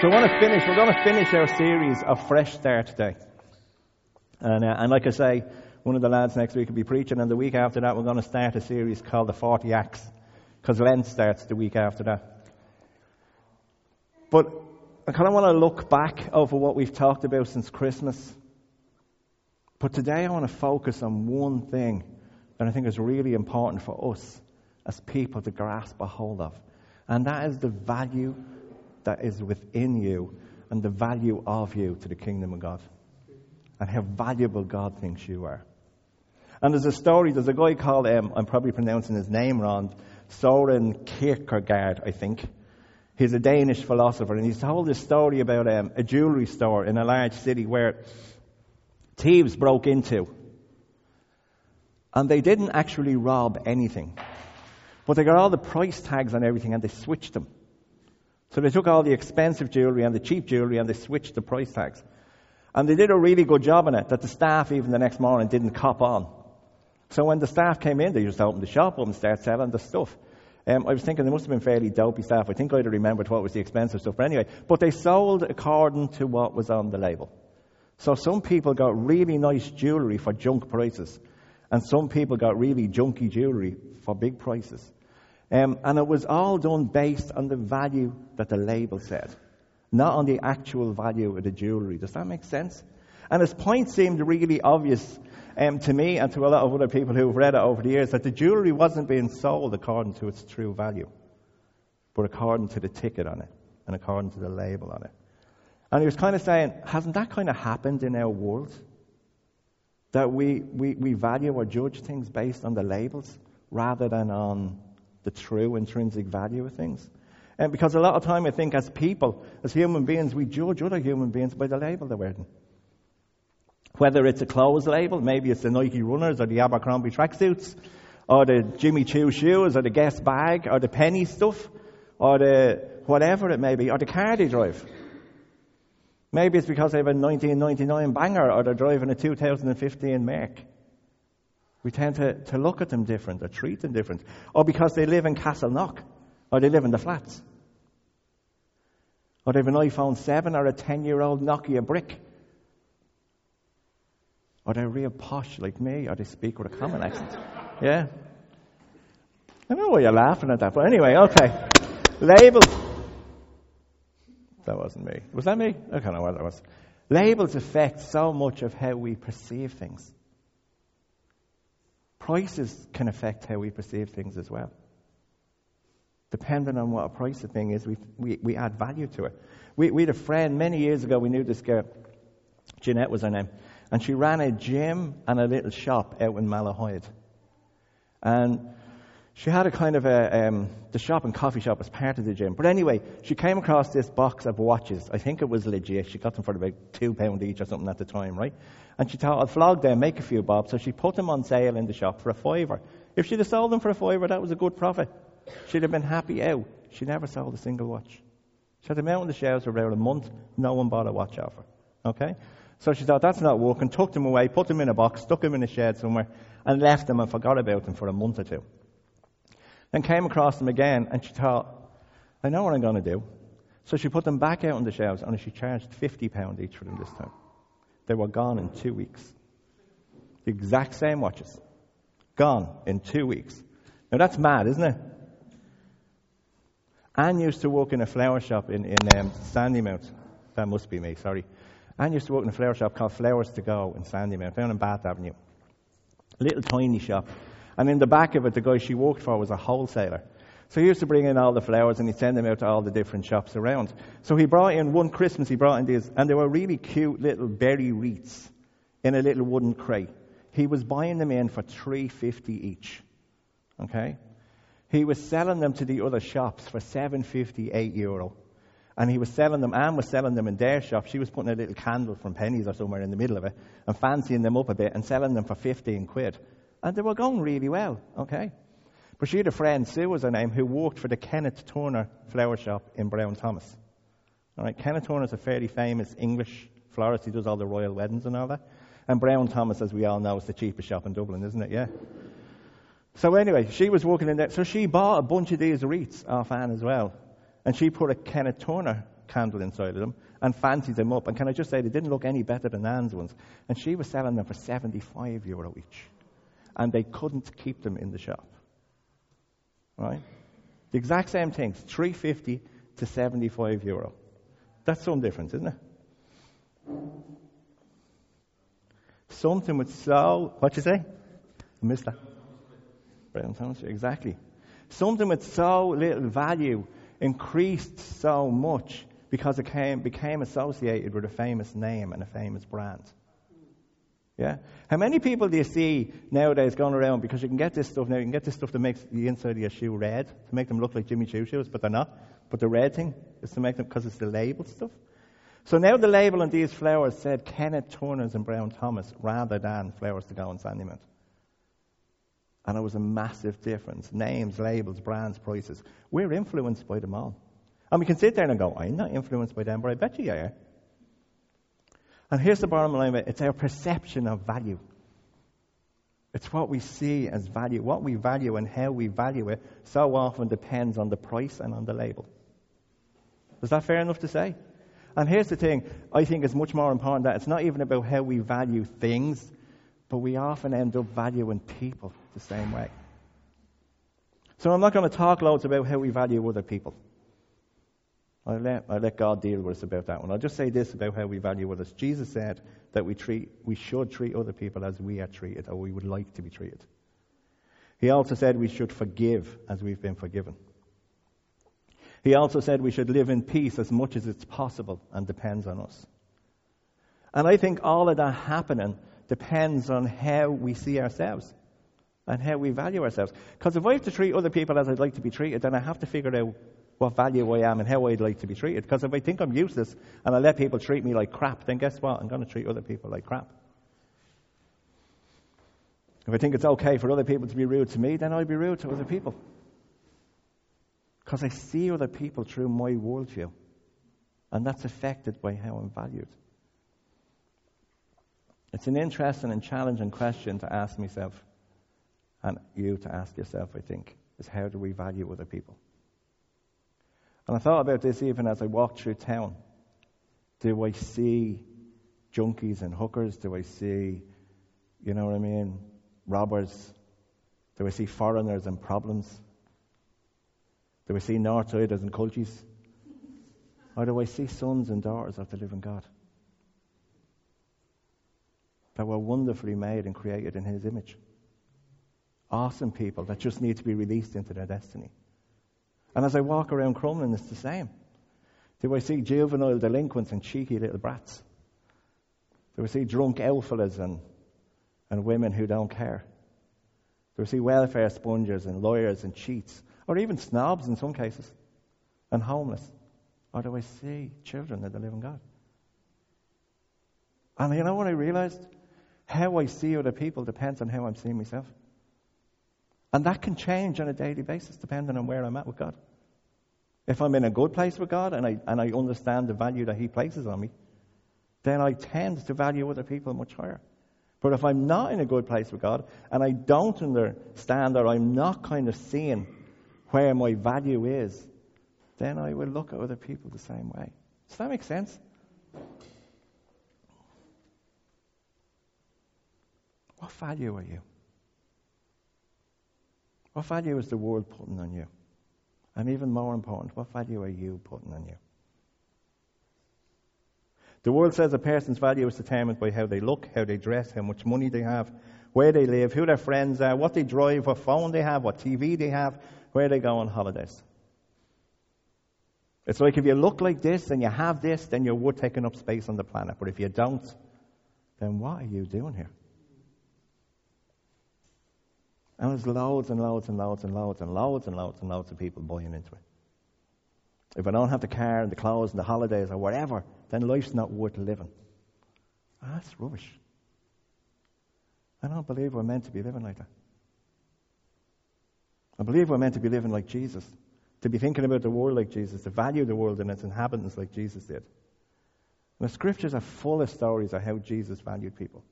So I want to finish, we're going to finish our series of Fresh Start today. And, uh, and like I say, one of the lads next week will be preaching, and the week after that, we're going to start a series called the 40 Acts, because Lent starts the week after that. But I kind of want to look back over what we've talked about since Christmas. But today I want to focus on one thing that I think is really important for us as people to grasp a hold of. And that is the value that is within you and the value of you to the kingdom of God. And how valuable God thinks you are. And there's a story, there's a guy called, um, I'm probably pronouncing his name wrong, Soren Kierkegaard, I think. He's a Danish philosopher, and he's told this story about um, a jewelry store in a large city where thieves broke into. And they didn't actually rob anything. But they got all the price tags on everything and they switched them. So they took all the expensive jewelry and the cheap jewelry and they switched the price tags. And they did a really good job on it that the staff even the next morning didn't cop on. So when the staff came in, they just opened the shop up and started selling the stuff. Um, I was thinking they must have been fairly dopey staff. I think I'd have remembered what was the expensive stuff. But anyway, but they sold according to what was on the label. So some people got really nice jewelry for junk prices. And some people got really junky jewelry for big prices. Um, and it was all done based on the value that the label said, not on the actual value of the jewelry. Does that make sense? And his point seemed really obvious um, to me and to a lot of other people who've read it over the years that the jewelry wasn't being sold according to its true value, but according to the ticket on it and according to the label on it. And he was kind of saying, hasn't that kind of happened in our world? That we, we, we value or judge things based on the labels rather than on the true intrinsic value of things. And because a lot of time I think as people, as human beings, we judge other human beings by the label they're wearing. Whether it's a clothes label, maybe it's the Nike runners or the Abercrombie tracksuits, or the Jimmy Choo shoes, or the Guess bag, or the Penny stuff, or the whatever it may be, or the car they drive. Maybe it's because they have a 1999 banger, or they're driving a 2015 Merc. We tend to, to look at them different or treat them different. Or because they live in Castleknock or they live in the flats. Or they have an iPhone 7 or a 10 year old Nokia brick. Or they're real posh like me or they speak with a common accent. Yeah? I know why you're laughing at that, but anyway, okay. Labels. That wasn't me. Was that me? I don't know what that was. Labels affect so much of how we perceive things. Prices can affect how we perceive things as well. Depending on what a price of thing is, we, we, we add value to it. We, we had a friend many years ago, we knew this girl, Jeanette was her name, and she ran a gym and a little shop out in Malahide. And she had a kind of a, um, the shop and coffee shop as part of the gym. But anyway, she came across this box of watches. I think it was legit. She got them for about two pound each or something at the time, right? And she thought, I'll flog them, make a few bob. So she put them on sale in the shop for a fiver. If she'd have sold them for a fiver, that was a good profit. She'd have been happy out. She never sold a single watch. She had them out on the shelves for about a month. No one bought a watch off her. Okay? So she thought, that's not working. Took them away, put them in a box, stuck them in a shed somewhere, and left them and forgot about them for a month or two. Then came across them again, and she thought, I know what I'm going to do. So she put them back out on the shelves, and she charged £50 each for them this time. They were gone in two weeks. The exact same watches. Gone in two weeks. Now that's mad, isn't it? Anne used to work in a flower shop in, in um, Sandymount. That must be me, sorry. Anne used to work in a flower shop called Flowers to Go in Sandymount, down in Bath Avenue. A little tiny shop. And in the back of it, the guy she worked for was a wholesaler. So he used to bring in all the flowers and he'd send them out to all the different shops around. So he brought in one Christmas, he brought in these, and they were really cute little berry wreaths in a little wooden crate. He was buying them in for three fifty each. Okay? He was selling them to the other shops for seven fifty, eight euro. And he was selling them, Anne was selling them in their shop. She was putting a little candle from Penneys or somewhere in the middle of it and fancying them up a bit and selling them for 15 quid. And they were going really well, okay? But she had a friend, Sue was her name, who worked for the Kenneth Turner flower shop in Brown Thomas. All right, Kenneth Turner is a fairly famous English florist. He does all the royal weddings and all that. And Brown Thomas, as we all know, is the cheapest shop in Dublin, isn't it? Yeah. So anyway, she was working in there. So she bought a bunch of these wreaths off Anne as well. And she put a Kenneth Turner candle inside of them and fancied them up. And can I just say, they didn't look any better than Anne's ones. And she was selling them for 75 euro each. And they couldn't keep them in the shop. Right? The exact same things, 350 to 75 euro. That's some difference, isn't it? Something with so, what you say? I missed that. Brown exactly. Something with so little value increased so much because it came, became associated with a famous name and a famous brand. Yeah? How many people do you see nowadays going around because you can get this stuff now, you can get this stuff that makes the inside of your shoe red to make them look like Jimmy Choo shoes, but they're not. But the red thing is to make them because it's the label stuff. So now the label on these flowers said Kenneth Turners and Brown Thomas rather than flowers to go on Sandymount. And it was a massive difference. Names, labels, brands, prices. We're influenced by them all. And we can sit there and go, I'm not influenced by them, but I bet you are. And here's the bottom line it's our perception of value. It's what we see as value. What we value and how we value it so often depends on the price and on the label. Is that fair enough to say? And here's the thing I think it's much more important that it's not even about how we value things, but we often end up valuing people the same way. So I'm not going to talk loads about how we value other people. I'll let, I'll let God deal with us about that one. I'll just say this about how we value others. Jesus said that we, treat, we should treat other people as we are treated, or we would like to be treated. He also said we should forgive as we've been forgiven. He also said we should live in peace as much as it's possible and depends on us. And I think all of that happening depends on how we see ourselves and how we value ourselves. Because if I have to treat other people as I'd like to be treated, then I have to figure out what value I am and how I'd like to be treated. Because if I think I'm useless and I let people treat me like crap, then guess what? I'm going to treat other people like crap. If I think it's okay for other people to be rude to me, then I'll be rude to other people. Because I see other people through my worldview. And that's affected by how I'm valued. It's an interesting and challenging question to ask myself, and you to ask yourself, I think, is how do we value other people? And I thought about this even as I walked through town. Do I see junkies and hookers? Do I see, you know what I mean, robbers? Do I see foreigners and problems? Do I see Northsiders and culchies? Or do I see sons and daughters of the living God? That were wonderfully made and created in His image. Awesome people that just need to be released into their destiny. And as I walk around Crumlin, it's the same. Do I see juvenile delinquents and cheeky little brats? Do I see drunk elfellas and, and women who don't care? Do I see welfare spongers and lawyers and cheats? Or even snobs in some cases? And homeless? Or do I see children of the living God? And you know what I realized? How I see other people depends on how I'm seeing myself. And that can change on a daily basis depending on where I'm at with God. If I'm in a good place with God and I, and I understand the value that He places on me, then I tend to value other people much higher. But if I'm not in a good place with God and I don't understand or I'm not kind of seeing where my value is, then I will look at other people the same way. Does that make sense? What value are you? What value is the world putting on you? And even more important, what value are you putting on you? The world says a person's value is determined by how they look, how they dress, how much money they have, where they live, who their friends are, what they drive, what phone they have, what TV they have, where they go on holidays. It's like if you look like this and you have this, then you're worth taking up space on the planet. But if you don't, then what are you doing here? And there's loads and loads and loads and loads and loads and loads and loads of people buying into it. If I don't have the car and the clothes and the holidays or whatever, then life's not worth living. Oh, that's rubbish. I don't believe we're meant to be living like that. I believe we're meant to be living like Jesus, to be thinking about the world like Jesus, to value the world and its inhabitants like Jesus did. And the scriptures are full of stories of how Jesus valued people.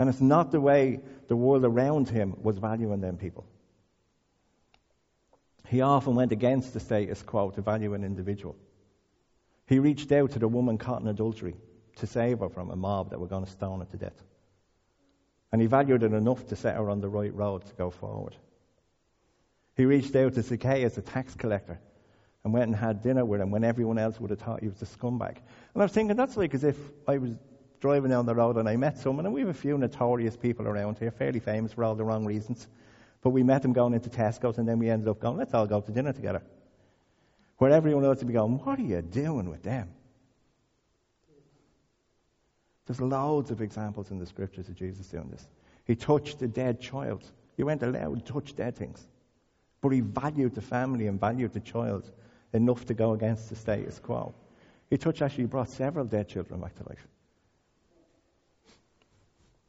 And it's not the way the world around him was valuing them people. He often went against the status quo to value an individual. He reached out to the woman caught in adultery to save her from a mob that were going to stone her to death. And he valued it enough to set her on the right road to go forward. He reached out to Zacchaeus, a tax collector, and went and had dinner with him when everyone else would have thought he was a scumbag. And I was thinking, that's like as if I was driving down the road and I met someone, and we have a few notorious people around here, fairly famous for all the wrong reasons. But we met them going into Tesco's, and then we ended up going, let's all go to dinner together. Where everyone else would be going, what are you doing with them? There's loads of examples in the scriptures of Jesus doing this. He touched a dead child. He went allowed to touch dead things. But he valued the family and valued the child enough to go against the status quo. He touched actually brought several dead children back to life.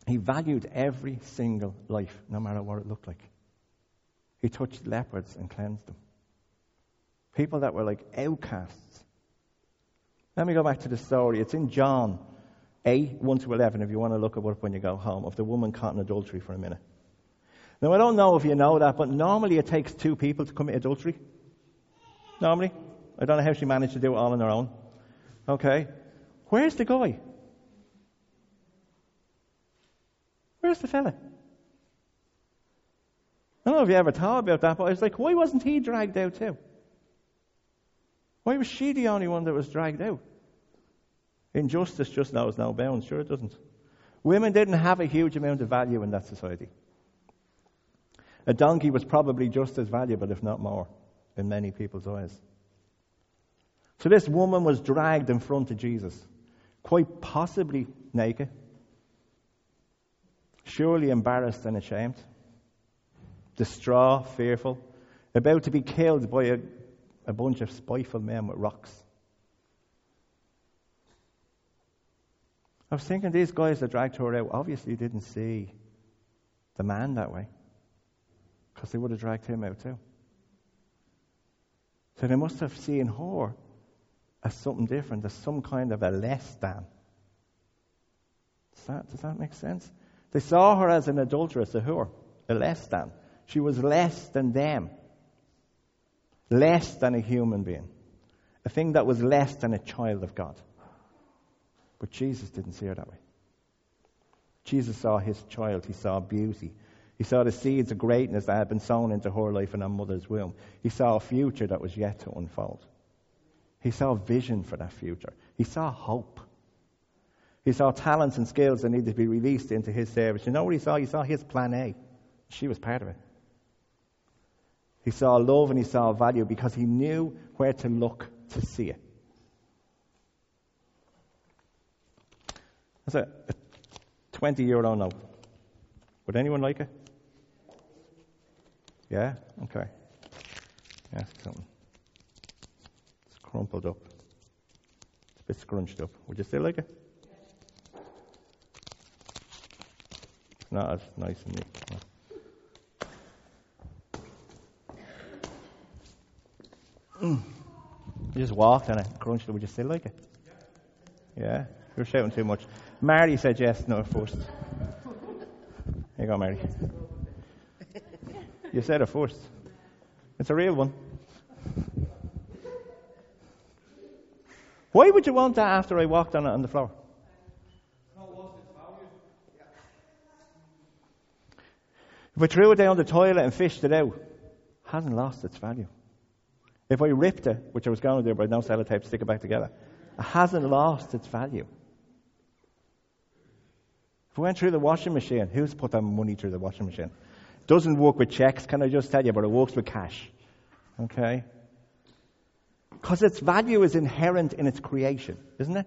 He valued every single life, no matter what it looked like. He touched leopards and cleansed them. People that were like outcasts. Let me go back to the story. It's in John 8, 1 to 11, if you want to look it up when you go home, of the woman caught in adultery for a minute. Now, I don't know if you know that, but normally it takes two people to commit adultery. Normally. I don't know how she managed to do it all on her own. Okay. Where's the guy? Where's the fella? I don't know if you ever thought about that, but I was like, why wasn't he dragged out too? Why was she the only one that was dragged out? Injustice just knows no bounds. Sure, it doesn't. Women didn't have a huge amount of value in that society. A donkey was probably just as valuable, if not more, in many people's eyes. So this woman was dragged in front of Jesus, quite possibly naked, surely embarrassed and ashamed, distraught, fearful, about to be killed by a, a bunch of spiteful men with rocks. I was thinking these guys that dragged her out obviously didn't see the man that way. Because they would have dragged him out too. So they must have seen her as something different, as some kind of a less than. Does that, does that make sense? They saw her as an adulteress, a whore, a less than. She was less than them, less than a human being, a thing that was less than a child of God. But Jesus didn't see her that way. Jesus saw his child, he saw beauty. He saw the seeds of greatness that had been sown into her life in her mother's womb. He saw a future that was yet to unfold. He saw vision for that future. He saw hope. He saw talents and skills that needed to be released into his service. You know what he saw? He saw his plan A. She was part of it. He saw love and he saw value because he knew where to look to see it. That's a, a 20 euro note. Would anyone like it? Yeah? Okay. Yeah, something. It's crumpled up. It's a bit scrunched up. Would you still like it? Not as nice and neat. Mm. You just walked and it crunched it. Would you still like it? Yeah? You're shouting too much. Mary said yes, no, first. Here you go, Mary. You said it first. It's a real one. Why would you want that after I walked on it on the floor? If I threw it down the toilet and fished it out, it hasn't lost its value. If I ripped it, which I was going to do, but no sellotape, stick it back together, it hasn't lost its value. If we went through the washing machine, who's put that money through the washing machine? It Doesn't work with checks, can I just tell you, but it works with cash. Okay? Because its value is inherent in its creation, isn't it?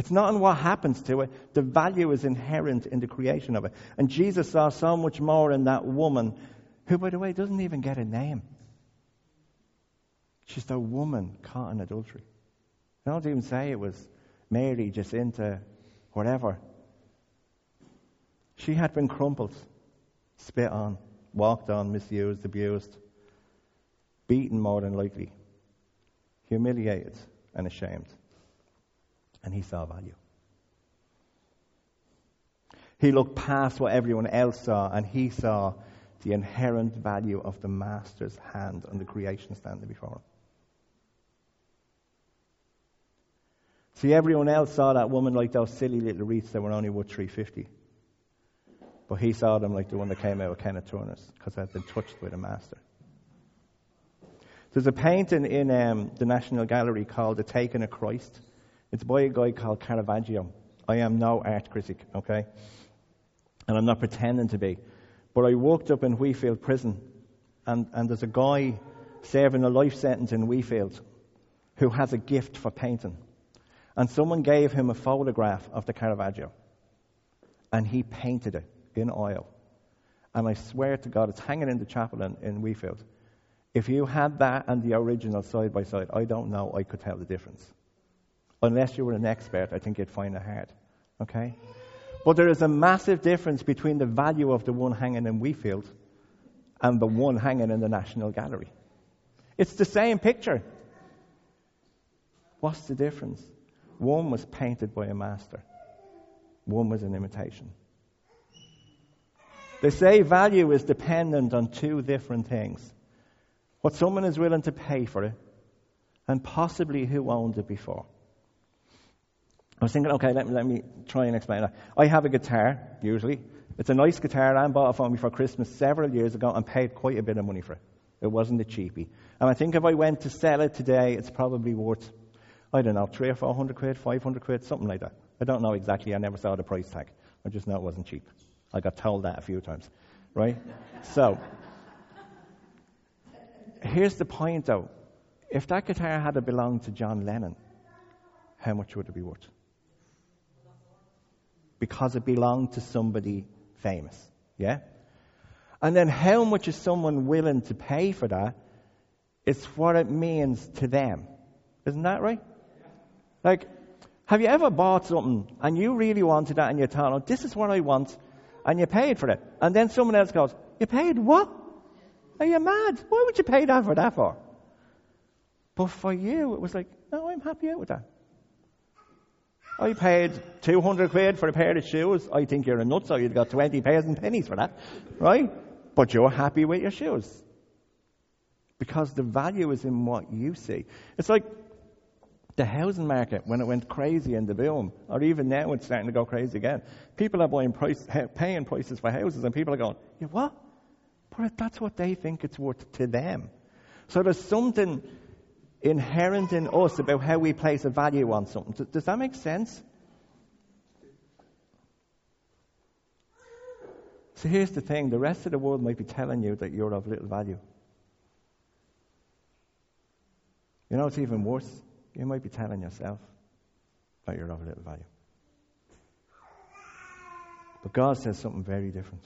It's not in what happens to it. The value is inherent in the creation of it. And Jesus saw so much more in that woman, who, by the way, doesn't even get a name. She's the woman caught in adultery. They don't even say it was Mary, Jacinta, whatever. She had been crumpled, spit on, walked on, misused, abused, beaten more than likely, humiliated and ashamed. And he saw value. He looked past what everyone else saw and he saw the inherent value of the master's hand and the creation standing before him. See, everyone else saw that woman like those silly little wreaths that were only worth 350. But he saw them like the one that came out of Kenneth Turner's because had been touched by the master. There's a painting in um, the National Gallery called The Taking of Christ. It's by a guy called Caravaggio. I am no art critic, okay? And I'm not pretending to be. But I walked up in Wheatfield prison, and, and there's a guy serving a life sentence in Wheatfield who has a gift for painting. And someone gave him a photograph of the Caravaggio, and he painted it in oil. And I swear to God, it's hanging in the chapel in, in Wheatfield. If you had that and the original side by side, I don't know I could tell the difference. Unless you were an expert, I think you'd find it hard. Okay? But there is a massive difference between the value of the one hanging in Wheatfield and the one hanging in the National Gallery. It's the same picture. What's the difference? One was painted by a master, one was an imitation. They say value is dependent on two different things what someone is willing to pay for it, and possibly who owned it before. I was thinking, okay, let me, let me try and explain that. I have a guitar, usually. It's a nice guitar. I bought it for me for Christmas several years ago and paid quite a bit of money for it. It wasn't a cheapie. And I think if I went to sell it today, it's probably worth, I don't know, three or four hundred quid, five hundred quid, something like that. I don't know exactly. I never saw the price tag. I just know it wasn't cheap. I got told that a few times, right? so, here's the point though. If that guitar had belonged to John Lennon, how much would it be worth? Because it belonged to somebody famous. Yeah? And then how much is someone willing to pay for that? It's what it means to them. Isn't that right? Like, have you ever bought something and you really wanted that and you thought, oh, this is what I want, and you paid for it. And then someone else goes, You paid what? Are you mad? Why would you pay that for that for? But for you, it was like, No, I'm happy out with that. I paid 200 quid for a pair of shoes. I think you're a nutso. You'd got 20 pairs and Penneys for that, right? But you're happy with your shoes. Because the value is in what you see. It's like the housing market when it went crazy in the boom, or even now it's starting to go crazy again. People are buying price, paying prices for houses, and people are going, "Yeah, what?" But that's what they think it's worth to them. So there's something inherent in us about how we place a value on something. Does that make sense? So here's the thing the rest of the world might be telling you that you're of little value. You know, it's even worse. You might be telling yourself that you're of little value. But God says something very different.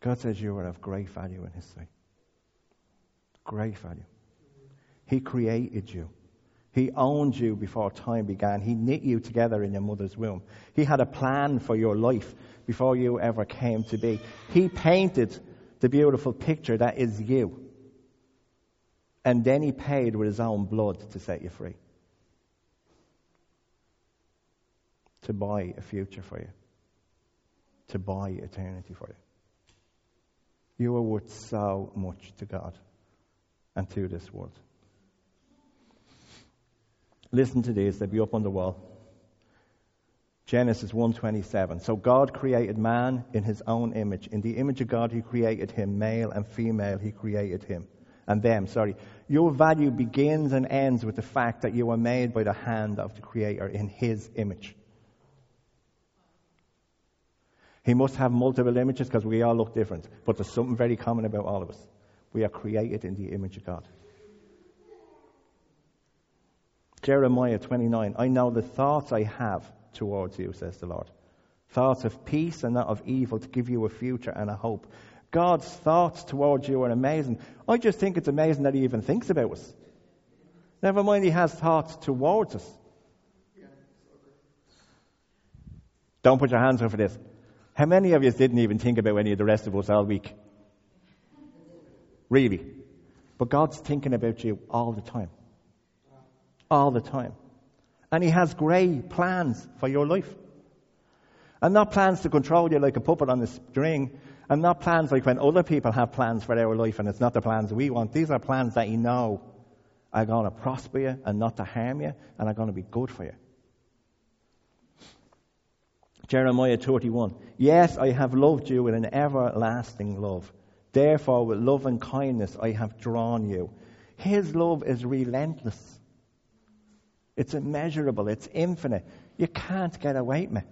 God says you are of great value in His sight. Great value. He created you. He owned you before time began. He knit you together in your mother's womb. He had a plan for your life before you ever came to be. He painted the beautiful picture that is you. And then he paid with his own blood to set you free. To buy a future for you. To buy eternity for you. You are worth so much to God and to this world. Listen to these, they'll be up on the wall. Genesis 1:27. So God created man in his own image. In the image of God he created him, male and female he created him. And them, sorry. Your value begins and ends with the fact that you were made by the hand of the creator in his image. He must have multiple images because we all look different, but there's something very common about all of us. We are created in the image of God. Jeremiah 29, I know the thoughts I have towards you, says the Lord. Thoughts of peace and not of evil to give you a future and a hope. God's thoughts towards you are amazing. I just think it's amazing that He even thinks about us. Never mind, He has thoughts towards us. Don't put your hands for this. How many of you didn't even think about any of the rest of us all week? Really? But God's thinking about you all the time all the time. And He has great plans for your life. And not plans to control you like a puppet on a string, and not plans like when other people have plans for our life and it's not the plans we want. These are plans that you know are going to prosper you and not to harm you and are going to be good for you. Jeremiah 31. Yes, I have loved you with an everlasting love. Therefore, with love and kindness, I have drawn you. His love is relentless. It's immeasurable. It's infinite. You can't get away from it.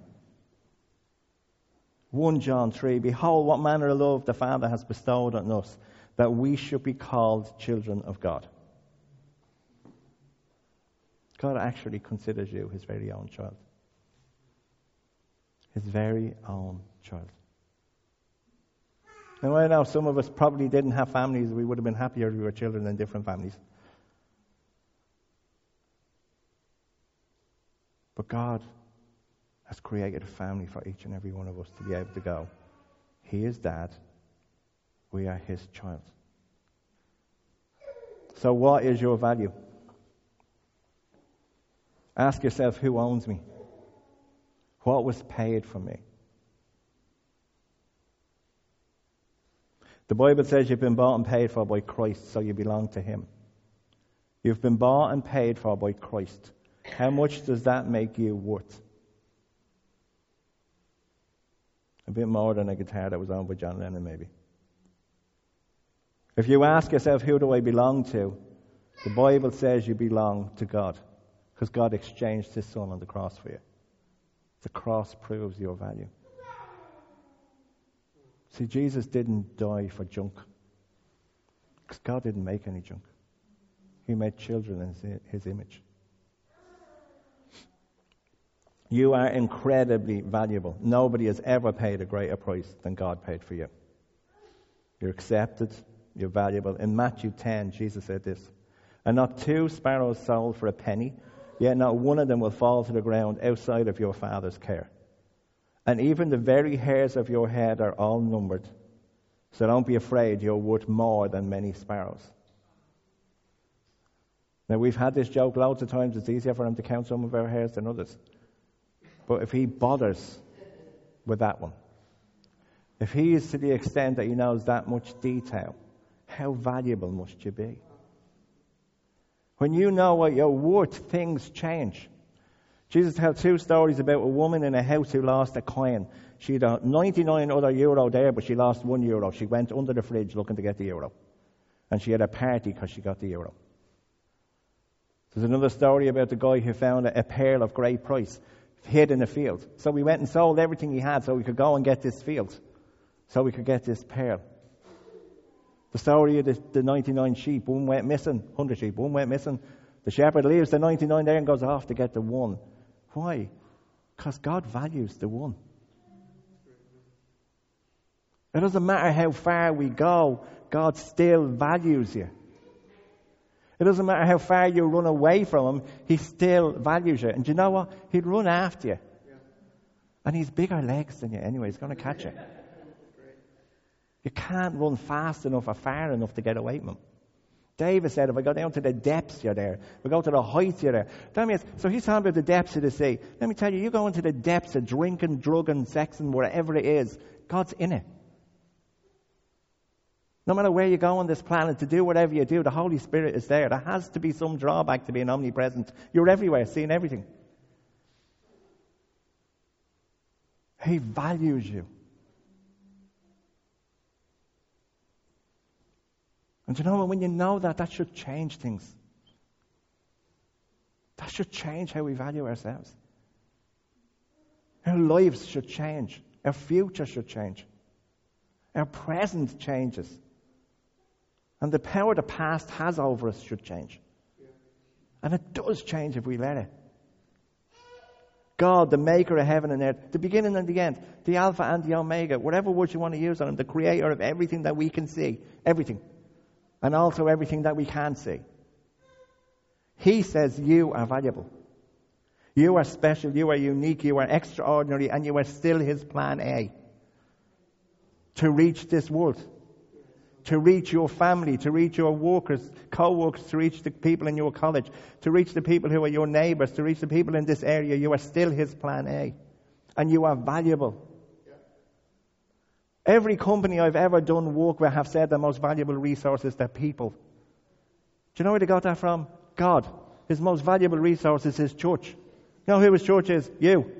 1 John 3 Behold, what manner of love the Father has bestowed on us, that we should be called children of God. God actually considers you his very own child. His very own child. Now, I know some of us probably didn't have families. We would have been happier if we were children in different families. But God has created a family for each and every one of us to be able to go. He is dad. We are his child. So, what is your value? Ask yourself who owns me? What was paid for me? The Bible says you've been bought and paid for by Christ, so you belong to Him. You've been bought and paid for by Christ. How much does that make you worth? A bit more than a guitar that was owned by John Lennon, maybe. If you ask yourself, who do I belong to? The Bible says you belong to God because God exchanged His Son on the cross for you. The cross proves your value. See, Jesus didn't die for junk. Because God didn't make any junk. He made children in his image. You are incredibly valuable. Nobody has ever paid a greater price than God paid for you. You're accepted. You're valuable. In Matthew 10, Jesus said this And not two sparrows sold for a penny, yet not one of them will fall to the ground outside of your Father's care. And even the very hairs of your head are all numbered. So don't be afraid, you're worth more than many sparrows. Now, we've had this joke loads of times. It's easier for him to count some of our hairs than others. But if he bothers with that one, if he is to the extent that he knows that much detail, how valuable must you be? When you know what you're worth, things change. Jesus tells two stories about a woman in a house who lost a coin. She had 99 other euro there, but she lost one euro. She went under the fridge looking to get the euro. And she had a party because she got the euro. There's another story about the guy who found a, a pearl of great price hid in a field. So we went and sold everything he had so we could go and get this field, so we could get this pearl. The story of the, the 99 sheep, one went missing, 100 sheep, one went missing. The shepherd leaves the 99 there and goes off to get the one. Why? Because God values the one. It doesn't matter how far we go, God still values you. It doesn't matter how far you run away from Him, He still values you. And you know what? He'd run after you. And He's bigger legs than you anyway. He's going to catch you. You can't run fast enough or far enough to get away from him. David said, if I go down to the depths, you're there. If I go to the heights, you're there. That means, so he's talking about the depths of the sea. Let me tell you, you go into the depths of drinking, drugging, sexing, wherever it is, God's in it. No matter where you go on this planet to do whatever you do, the Holy Spirit is there. There has to be some drawback to being omnipresent. You're everywhere, seeing everything. He values you. And you know? When you know that, that should change things. That should change how we value ourselves. Our lives should change. Our future should change. Our present changes. And the power the past has over us should change. And it does change if we let it. God, the maker of heaven and earth, the beginning and the end, the Alpha and the Omega, whatever words you want to use on him, the creator of everything that we can see, everything and also everything that we can't see. He says you are valuable. You are special, you are unique, you are extraordinary, and you are still His plan A. To reach this world. To reach your family, to reach your workers, co-workers, to reach the people in your college, to reach the people who are your neighbors, to reach the people in this area, you are still His plan A. And you are valuable. Every company I've ever done work with have said the most valuable resource is their people. Do you know where they got that from? God. His most valuable resource is his church. You know who his church is? You.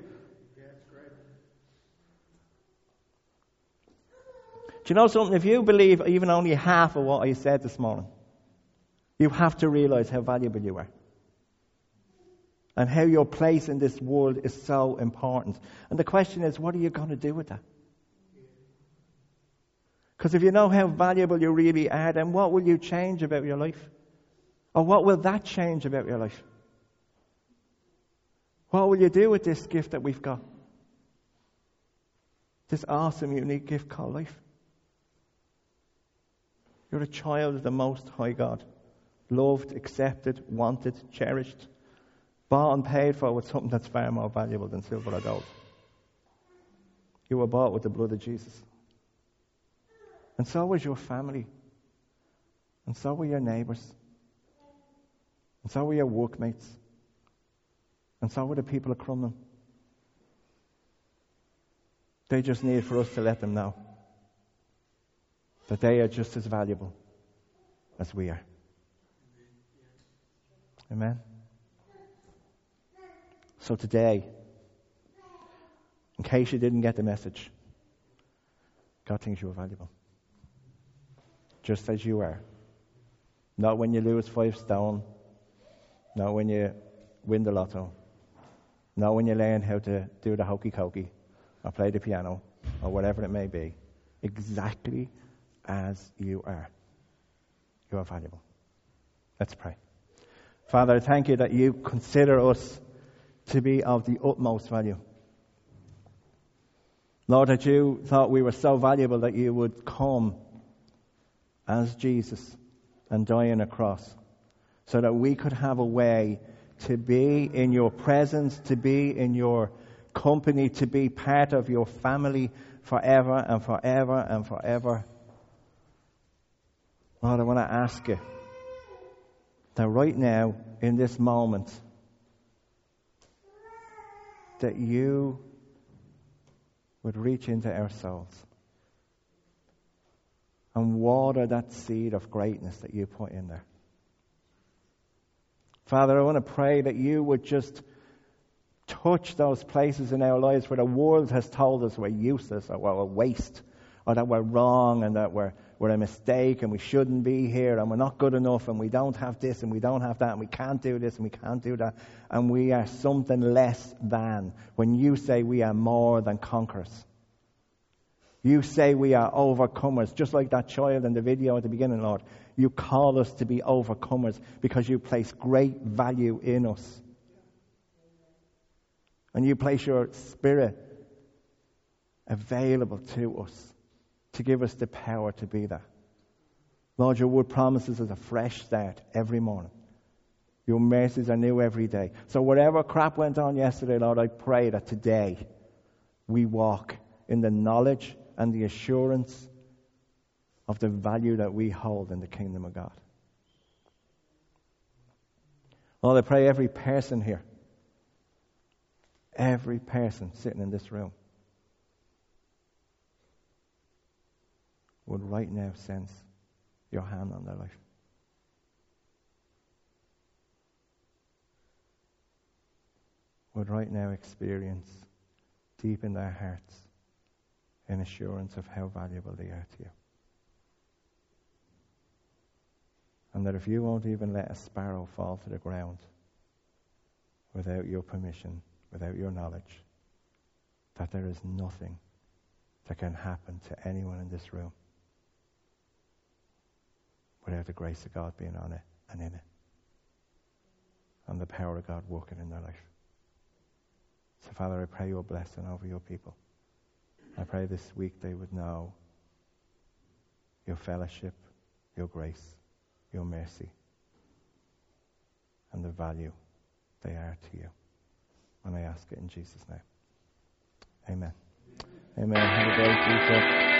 Do you know something? If you believe even only half of what I said this morning, you have to realize how valuable you are. And how your place in this world is so important. And the question is, what are you going to do with that? Because if you know how valuable you really are, then what will you change about your life? Or what will that change about your life? What will you do with this gift that we've got? This awesome, unique gift called life. You're a child of the Most High God. Loved, accepted, wanted, cherished, bought and paid for with something that's far more valuable than silver or gold. You were bought with the blood of Jesus. And so was your family. And so were your neighbors. And so were your workmates. And so were the people of Crumlin. They just need for us to let them know that they are just as valuable as we are. Amen. So today, in case you didn't get the message, God thinks you are valuable. Just as you are. Not when you lose five stone, not when you win the lotto, not when you learn how to do the hokey cokey or play the piano or whatever it may be. Exactly as you are. You are valuable. Let's pray. Father, thank you that you consider us to be of the utmost value. Lord, that you thought we were so valuable that you would come as Jesus and die on a cross so that we could have a way to be in your presence, to be in your company, to be part of your family forever and forever and forever Lord, I want to ask you that right now, in this moment, that you would reach into our souls and water that seed of greatness that you put in there. Father, I want to pray that you would just touch those places in our lives where the world has told us we're useless or we're a waste or that we're wrong and that we're we're a mistake and we shouldn't be here and we're not good enough and we don't have this and we don't have that and we can't do this and we can't do that and we are something less than. When you say we are more than conquerors. You say we are overcomers, just like that child in the video at the beginning, Lord. You call us to be overcomers because you place great value in us. And you place your spirit available to us to give us the power to be that. Lord, your word promises us a fresh start every morning. Your mercies are new every day. So, whatever crap went on yesterday, Lord, I pray that today we walk in the knowledge and the assurance of the value that we hold in the kingdom of God. Lord, I pray every person here, every person sitting in this room, would right now sense your hand on their life. Would right now experience deep in their hearts an assurance of how valuable they are to you. And that if you won't even let a sparrow fall to the ground without your permission, without your knowledge, that there is nothing that can happen to anyone in this room without the grace of God being on it and in it. And the power of God working in their life. So, Father, I pray your blessing over your people. I pray this week they would know your fellowship, your grace, your mercy, and the value they are to you. And I ask it in Jesus' name. Amen. Amen. Have a great.